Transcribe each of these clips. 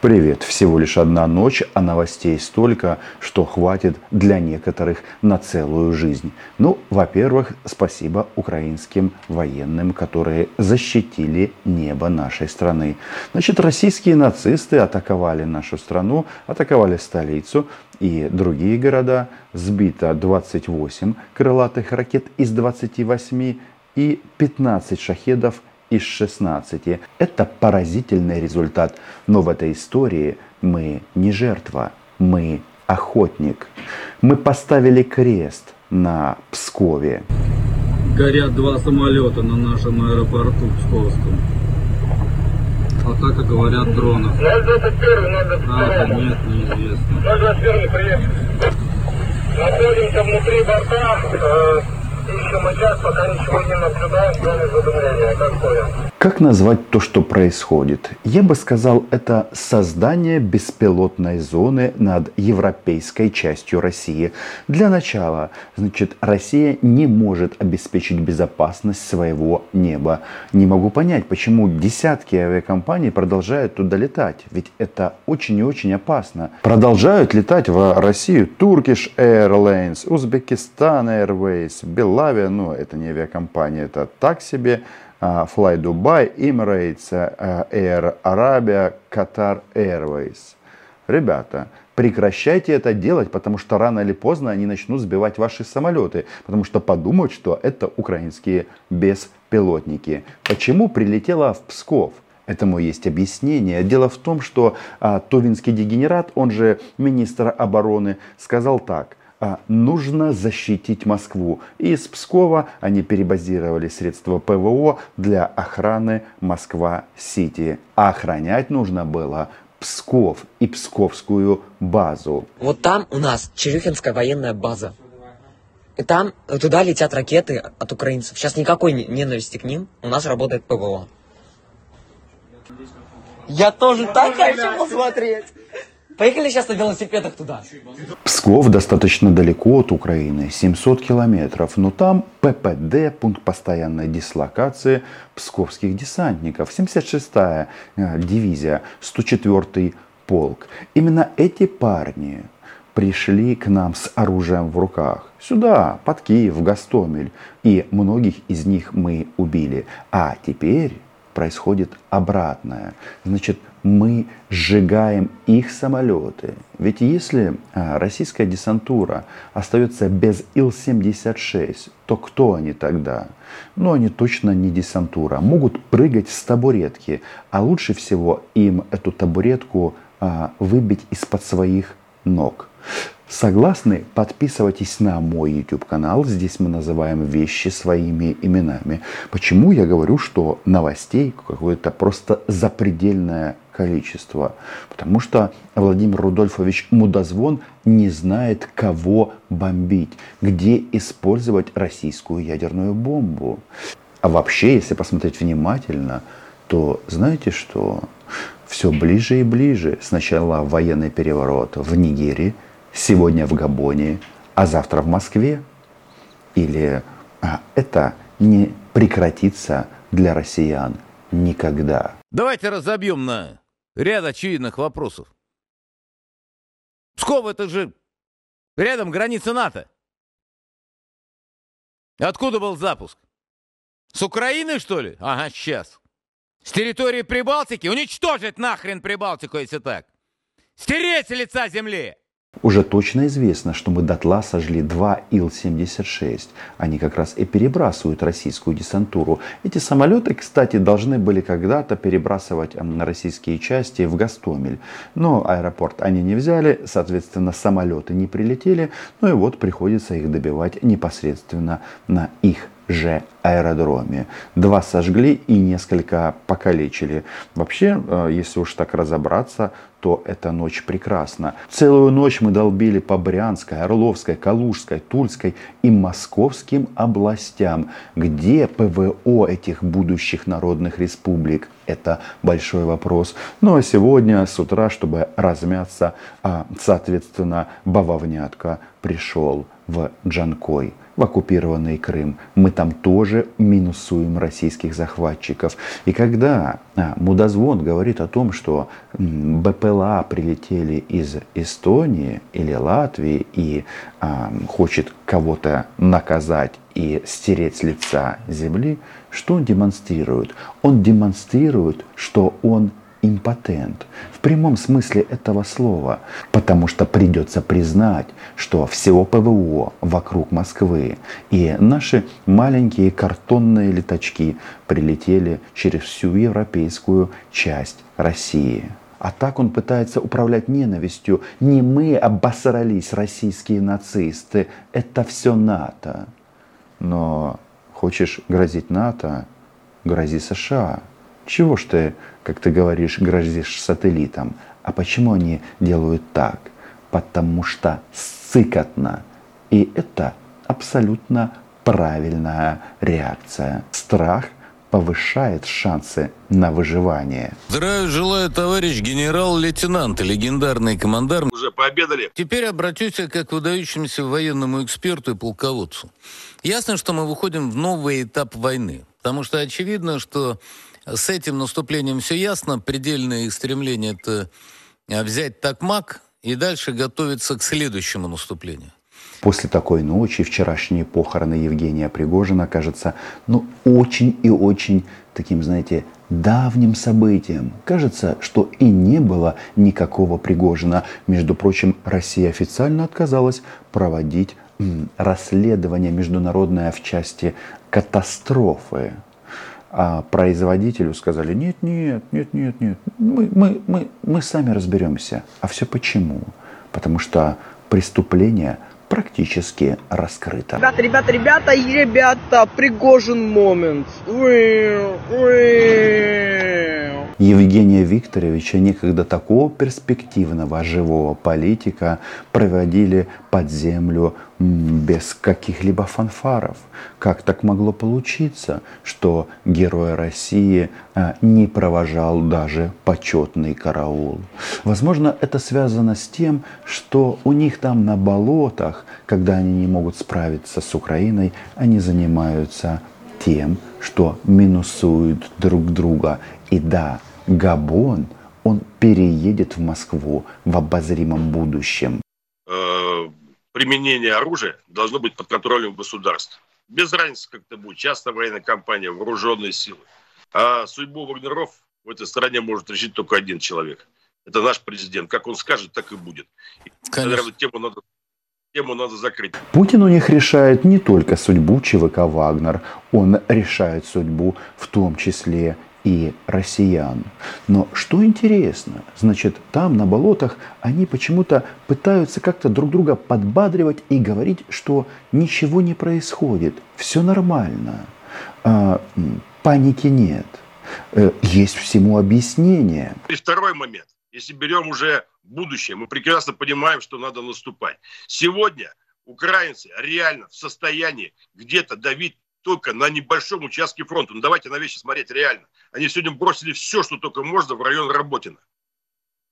Привет! Всего лишь одна ночь, а новостей столько, что хватит для некоторых на целую жизнь. Ну, во-первых, спасибо украинским военным, которые защитили небо нашей страны. Значит, российские нацисты атаковали нашу страну, атаковали столицу и другие города. Сбито 28 крылатых ракет из 28 и 15 шахедов из 16. Это поразительный результат. Но в этой истории мы не жертва, мы охотник. Мы поставили крест на Пскове. Горят два самолета на нашем аэропорту Псковском. Атака, говорят, дронов. 021, 022. А, да нет, неизвестно. 021, приехали. Находимся внутри борта. Э, ищем сейчас, пока ничего не наблюдаем, кроме задумления. Как понял? Как назвать то, что происходит? Я бы сказал, это создание беспилотной зоны над европейской частью России. Для начала, значит, Россия не может обеспечить безопасность своего неба. Не могу понять, почему десятки авиакомпаний продолжают туда летать. Ведь это очень и очень опасно. Продолжают летать в Россию Turkish Airlines, Uzbekistan Airways, Belavia, ну это не авиакомпания, это так себе. Fly Dubai, Emirates, Air Arabia, Qatar Airways. Ребята, прекращайте это делать, потому что рано или поздно они начнут сбивать ваши самолеты, потому что подумают, что это украинские беспилотники. Почему прилетела в Псков? Этому есть объяснение. Дело в том, что а, Товинский дегенерат, он же министр обороны, сказал так нужно защитить Москву. И из Пскова они перебазировали средства ПВО для охраны Москва-Сити. А охранять нужно было Псков и Псковскую базу. Вот там у нас Черюхинская военная база. И там туда летят ракеты от украинцев. Сейчас никакой ненависти к ним. У нас работает ПВО. Я тоже так хочу посмотреть. Поехали сейчас на велосипедах туда. Псков достаточно далеко от Украины, 700 километров, но там ППД, пункт постоянной дислокации псковских десантников, 76-я э, дивизия, 104-й полк. Именно эти парни пришли к нам с оружием в руках. Сюда, под Киев, в Гастомель. И многих из них мы убили. А теперь происходит обратное. Значит, мы сжигаем их самолеты. Ведь если а, российская десантура остается без Ил-76, то кто они тогда? Ну, они точно не десантура. Могут прыгать с табуретки, а лучше всего им эту табуретку а, выбить из-под своих ног. Согласны? Подписывайтесь на мой YouTube канал. Здесь мы называем вещи своими именами. Почему я говорю, что новостей какое-то просто запредельное количество? Потому что Владимир Рудольфович Мудозвон не знает, кого бомбить, где использовать российскую ядерную бомбу. А вообще, если посмотреть внимательно, то знаете что? Все ближе и ближе. Сначала военный переворот в Нигерии, сегодня в Габоне, а завтра в Москве? Или а, это не прекратится для россиян никогда? Давайте разобьем на ряд очевидных вопросов. Псков это же рядом граница НАТО. Откуда был запуск? С Украины, что ли? Ага, сейчас. С территории Прибалтики? Уничтожить нахрен Прибалтику, если так. Стереть с лица земли! Уже точно известно, что мы дотла сожгли два Ил-76. Они как раз и перебрасывают российскую десантуру. Эти самолеты, кстати, должны были когда-то перебрасывать российские части в Гастомель. Но аэропорт они не взяли, соответственно, самолеты не прилетели. Ну и вот приходится их добивать непосредственно на их же аэродроме. Два сожгли и несколько покалечили. Вообще, э, если уж так разобраться, то эта ночь прекрасна. Целую ночь мы долбили по Брянской, Орловской, Калужской, Тульской и Московским областям. Где ПВО этих будущих народных республик? Это большой вопрос. Ну а сегодня с утра, чтобы размяться, а, соответственно, бавовнятка пришел в Джанкой в оккупированный Крым. Мы там тоже минусуем российских захватчиков. И когда а, Мудозвон говорит о том, что БПЛА прилетели из Эстонии или Латвии и а, хочет кого-то наказать и стереть с лица земли, что он демонстрирует? Он демонстрирует, что он импотент в прямом смысле этого слова, потому что придется признать, что всего ПВО вокруг Москвы и наши маленькие картонные леточки прилетели через всю европейскую часть России. А так он пытается управлять ненавистью. Не мы обосрались, российские нацисты. Это все НАТО. Но хочешь грозить НАТО, грози США. Чего ж ты, как ты говоришь, грозишь сателлитам? А почему они делают так? Потому что сыкотно. И это абсолютно правильная реакция. Страх повышает шансы на выживание. Здравия желаю, товарищ генерал-лейтенант, легендарный командар. Уже пообедали? Теперь обратюсь как выдающемуся военному эксперту и полководцу. Ясно, что мы выходим в новый этап войны. Потому что очевидно, что с этим наступлением все ясно. Предельное их стремление – это взять такмак и дальше готовиться к следующему наступлению. После такой ночи вчерашние похороны Евгения Пригожина кажется, ну, очень и очень таким, знаете, давним событием. Кажется, что и не было никакого Пригожина. Между прочим, Россия официально отказалась проводить расследование международное в части катастрофы. А производителю сказали, нет, нет, нет, нет, нет, мы, мы, мы, мы сами разберемся. А все почему? Потому что преступление практически раскрыто. Ребята, ребята, ребята, ребята, Пригожин момент. Евгения Викторовича, некогда такого перспективного живого политика, проводили под землю без каких-либо фанфаров. Как так могло получиться, что герой России а, не провожал даже почетный караул? Возможно, это связано с тем, что у них там на болотах, когда они не могут справиться с Украиной, они занимаются тем, что минусуют друг друга. И да, Габон, он переедет в Москву в обозримом будущем. Э, применение оружия должно быть под контролем государства. Без разницы, как это будет, частная военная компания, вооруженные силы. А судьбу вагнеров в этой стране может решить только один человек. Это наш президент. Как он скажет, так и будет. Наверное, тему надо тему надо закрыть. Путин у них решает не только судьбу ЧВК «Вагнер», он решает судьбу в том числе и россиян. Но что интересно, значит, там на болотах они почему-то пытаются как-то друг друга подбадривать и говорить, что ничего не происходит, все нормально, а, паники нет, э, есть всему объяснение. И второй момент. Если берем уже будущее, мы прекрасно понимаем, что надо наступать. Сегодня украинцы реально в состоянии где-то давить только на небольшом участке фронта. Ну давайте на вещи смотреть реально. Они сегодня бросили все, что только можно в район Работина.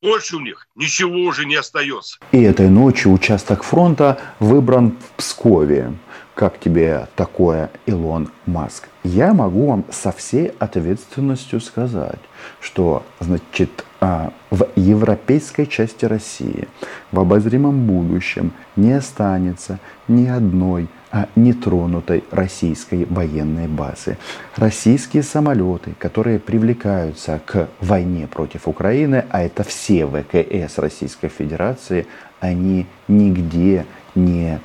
Больше у них ничего уже не остается. И этой ночью участок фронта выбран в Пскове. Как тебе такое, Илон Маск? Я могу вам со всей ответственностью сказать, что, значит, а, в европейской части России в обозримом будущем не останется ни одной а нетронутой российской военной базы. Российские самолеты, которые привлекаются к войне против Украины, а это все ВКС Российской Федерации, они нигде не,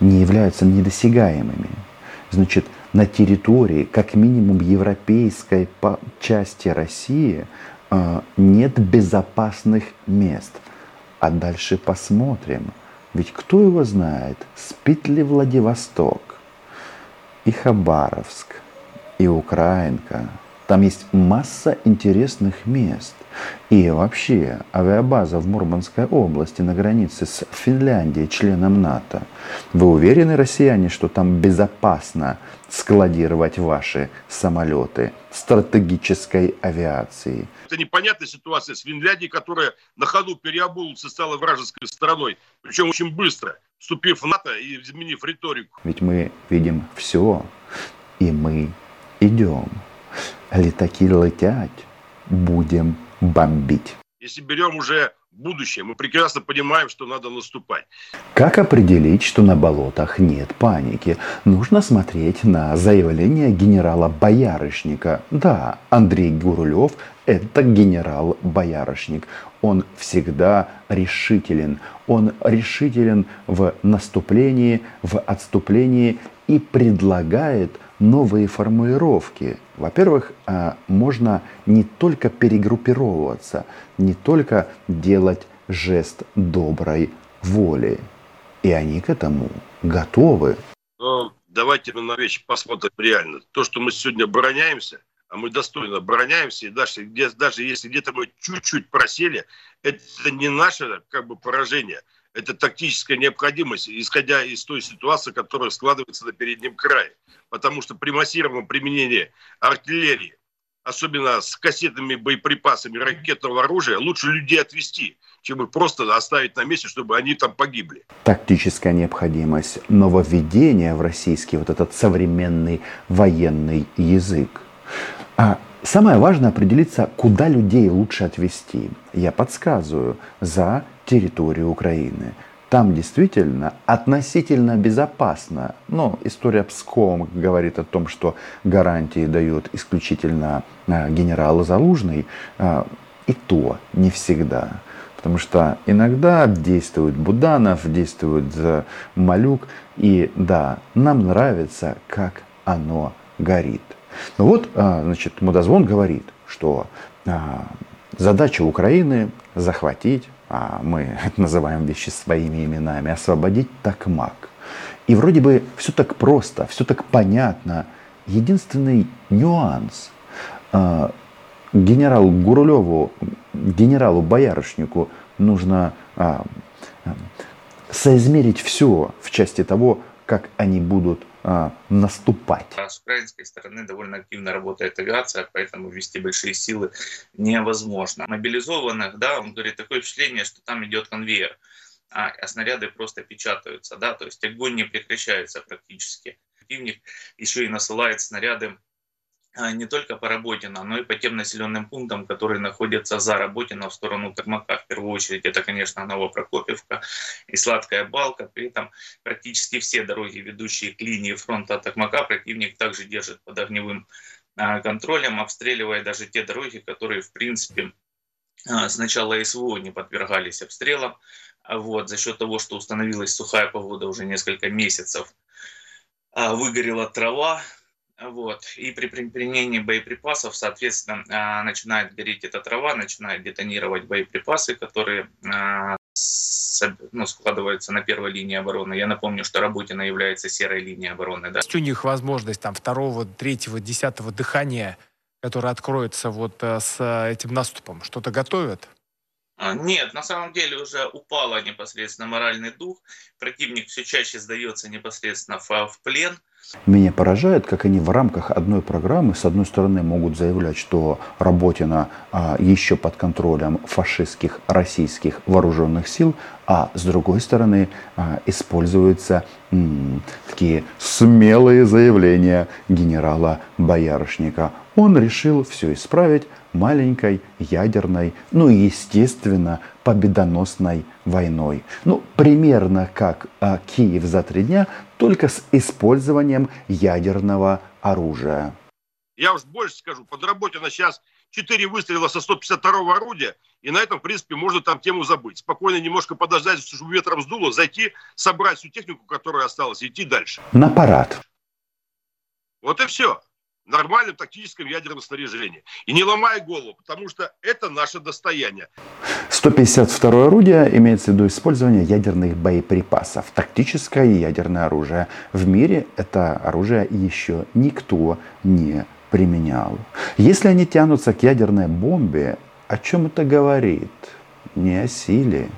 не являются недосягаемыми. Значит, на территории, как минимум, европейской части России а, нет безопасных мест. А дальше посмотрим – ведь кто его знает, спит ли Владивосток, и Хабаровск, и Украинка. Там есть масса интересных мест. И вообще авиабаза в Мурманской области на границе с Финляндией, членом НАТО. Вы уверены, россияне, что там безопасно складировать ваши самолеты стратегической авиации? Это непонятная ситуация с Финляндией, которая на ходу переобулась и стала вражеской страной. Причем очень быстро. вступив в НАТО и изменив риторику. Ведь мы видим все, и мы идем. Летаки летят, будем бомбить. Если берем уже будущее, мы прекрасно понимаем, что надо наступать. Как определить, что на болотах нет паники? Нужно смотреть на заявление генерала Боярышника. Да, Андрей Гурулев – это генерал Боярышник. Он всегда решителен. Он решителен в наступлении, в отступлении и предлагает новые формулировки. Во-первых, а, можно не только перегруппировываться, не только делать жест доброй воли. И они к этому готовы. Но давайте мы на вещи посмотрим реально. То, что мы сегодня обороняемся, а мы достойно обороняемся, и даже, где, даже если где-то мы чуть-чуть просели, это не наше как бы поражение – это тактическая необходимость, исходя из той ситуации, которая складывается на переднем крае. Потому что при массированном применении артиллерии, особенно с кассетными боеприпасами ракетного оружия, лучше людей отвести, чем их просто оставить на месте, чтобы они там погибли. Тактическая необходимость, нововведение в российский вот этот современный военный язык. А самое важное определиться, куда людей лучше отвести. Я подсказываю, за территорию Украины. Там действительно относительно безопасно. Но история Пскова говорит о том, что гарантии дает исключительно а, генерал Залужный. А, и то не всегда. Потому что иногда действует Буданов, действует Малюк. И да, нам нравится, как оно горит. Ну вот, а, значит, Мудозвон говорит, что задача Украины захватить а мы это называем вещи своими именами, освободить Такмак. И вроде бы все так просто, все так понятно. Единственный нюанс. А, генералу Гурулеву, генералу Боярышнику нужно а, соизмерить все в части того, как они будут а, наступать. А с украинской стороны довольно активно работает авиация, поэтому ввести большие силы невозможно. Мобилизованных, да, он говорит, такое впечатление, что там идет конвейер, а, а снаряды просто печатаются, да, то есть огонь не прекращается практически. Противник еще и насылает снаряды а, не только по Работино, но и по тем населенным пунктам, которые находятся за Работино в сторону Токмака. В первую очередь это, конечно, Новопрокопьевка и Сладкая Балка. При этом практически все дороги, ведущие к линии фронта Токмака, противник также держит под огневым а, контролем, обстреливая даже те дороги, которые, в принципе, а, с начала СВО не подвергались обстрелам. Вот, за счет того, что установилась сухая погода уже несколько месяцев, выгорела трава, вот. И при применении боеприпасов, соответственно, а, начинает гореть эта трава, начинает детонировать боеприпасы, которые а, ну, складываются на первой линии обороны. Я напомню, что Работина является серой линией обороны. Да? Есть у них возможность там второго, третьего, десятого дыхания, которое откроется вот э, с э, этим наступом? Что-то готовят? А, нет, на самом деле уже упало непосредственно моральный дух. Противник все чаще сдается непосредственно в плен. Меня поражает, как они в рамках одной программы, с одной стороны, могут заявлять, что Работина а, еще под контролем фашистских российских вооруженных сил, а с другой стороны а, используются м, такие смелые заявления генерала Боярышника. Он решил все исправить маленькой ядерной, ну и естественно победоносной войной. Ну, примерно как а, Киев за три дня, только с использованием ядерного оружия. Я уж больше скажу, под работе на сейчас 4 выстрела со 152 орудия, и на этом, в принципе, можно там тему забыть. Спокойно немножко подождать, чтобы ветром сдуло, зайти, собрать всю технику, которая осталась, и идти дальше. На парад. Вот и все нормальном тактическом ядерном снаряжении. И не ломай голову, потому что это наше достояние. 152 орудие имеется в виду использование ядерных боеприпасов. Тактическое ядерное оружие. В мире это оружие еще никто не применял. Если они тянутся к ядерной бомбе, о чем это говорит? Не о силе,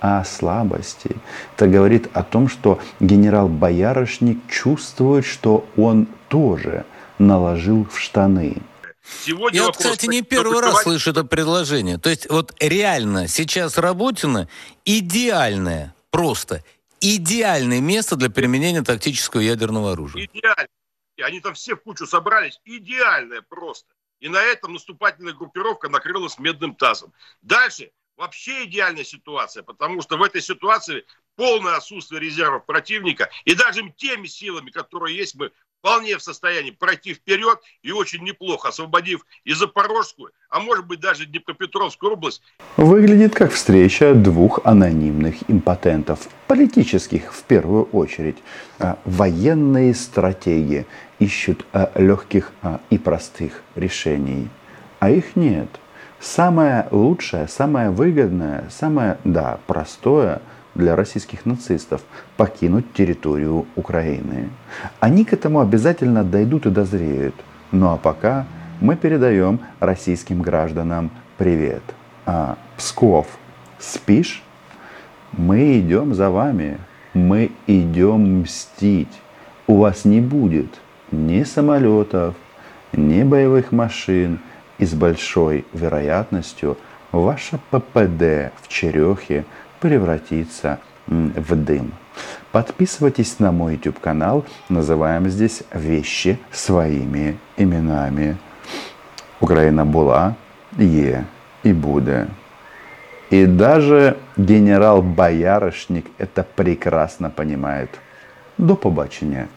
а о слабости. Это говорит о том, что генерал Боярышник чувствует, что он тоже наложил в штаны. Сегодня Я вот, кстати, не первый раз слышу это предложение. То есть вот реально сейчас Работина идеальная, просто идеальное место для применения тактического ядерного оружия. Идеально. Они там все в кучу собрались. Идеальное просто. И на этом наступательная группировка накрылась медным тазом. Дальше вообще идеальная ситуация, потому что в этой ситуации полное отсутствие резервов противника. И даже теми силами, которые есть, мы вполне в состоянии пройти вперед и очень неплохо, освободив и Запорожскую, а может быть даже Днепропетровскую область. Выглядит как встреча двух анонимных импотентов, политических в первую очередь. А, Военные стратеги ищут а, легких а, и простых решений, а их нет. Самое лучшее, самое выгодное, самое, да, простое для российских нацистов – покинуть территорию Украины. Они к этому обязательно дойдут и дозреют. Ну а пока мы передаем российским гражданам привет. А, Псков, спишь? Мы идем за вами. Мы идем мстить. У вас не будет ни самолетов, ни боевых машин. И с большой вероятностью ваша ППД в Черехе превратится м, в дым. Подписывайтесь на мой YouTube канал. Называем здесь вещи своими именами. Україна була, є і буде. И даже генерал Боярышник это прекрасно понимает. До побачення.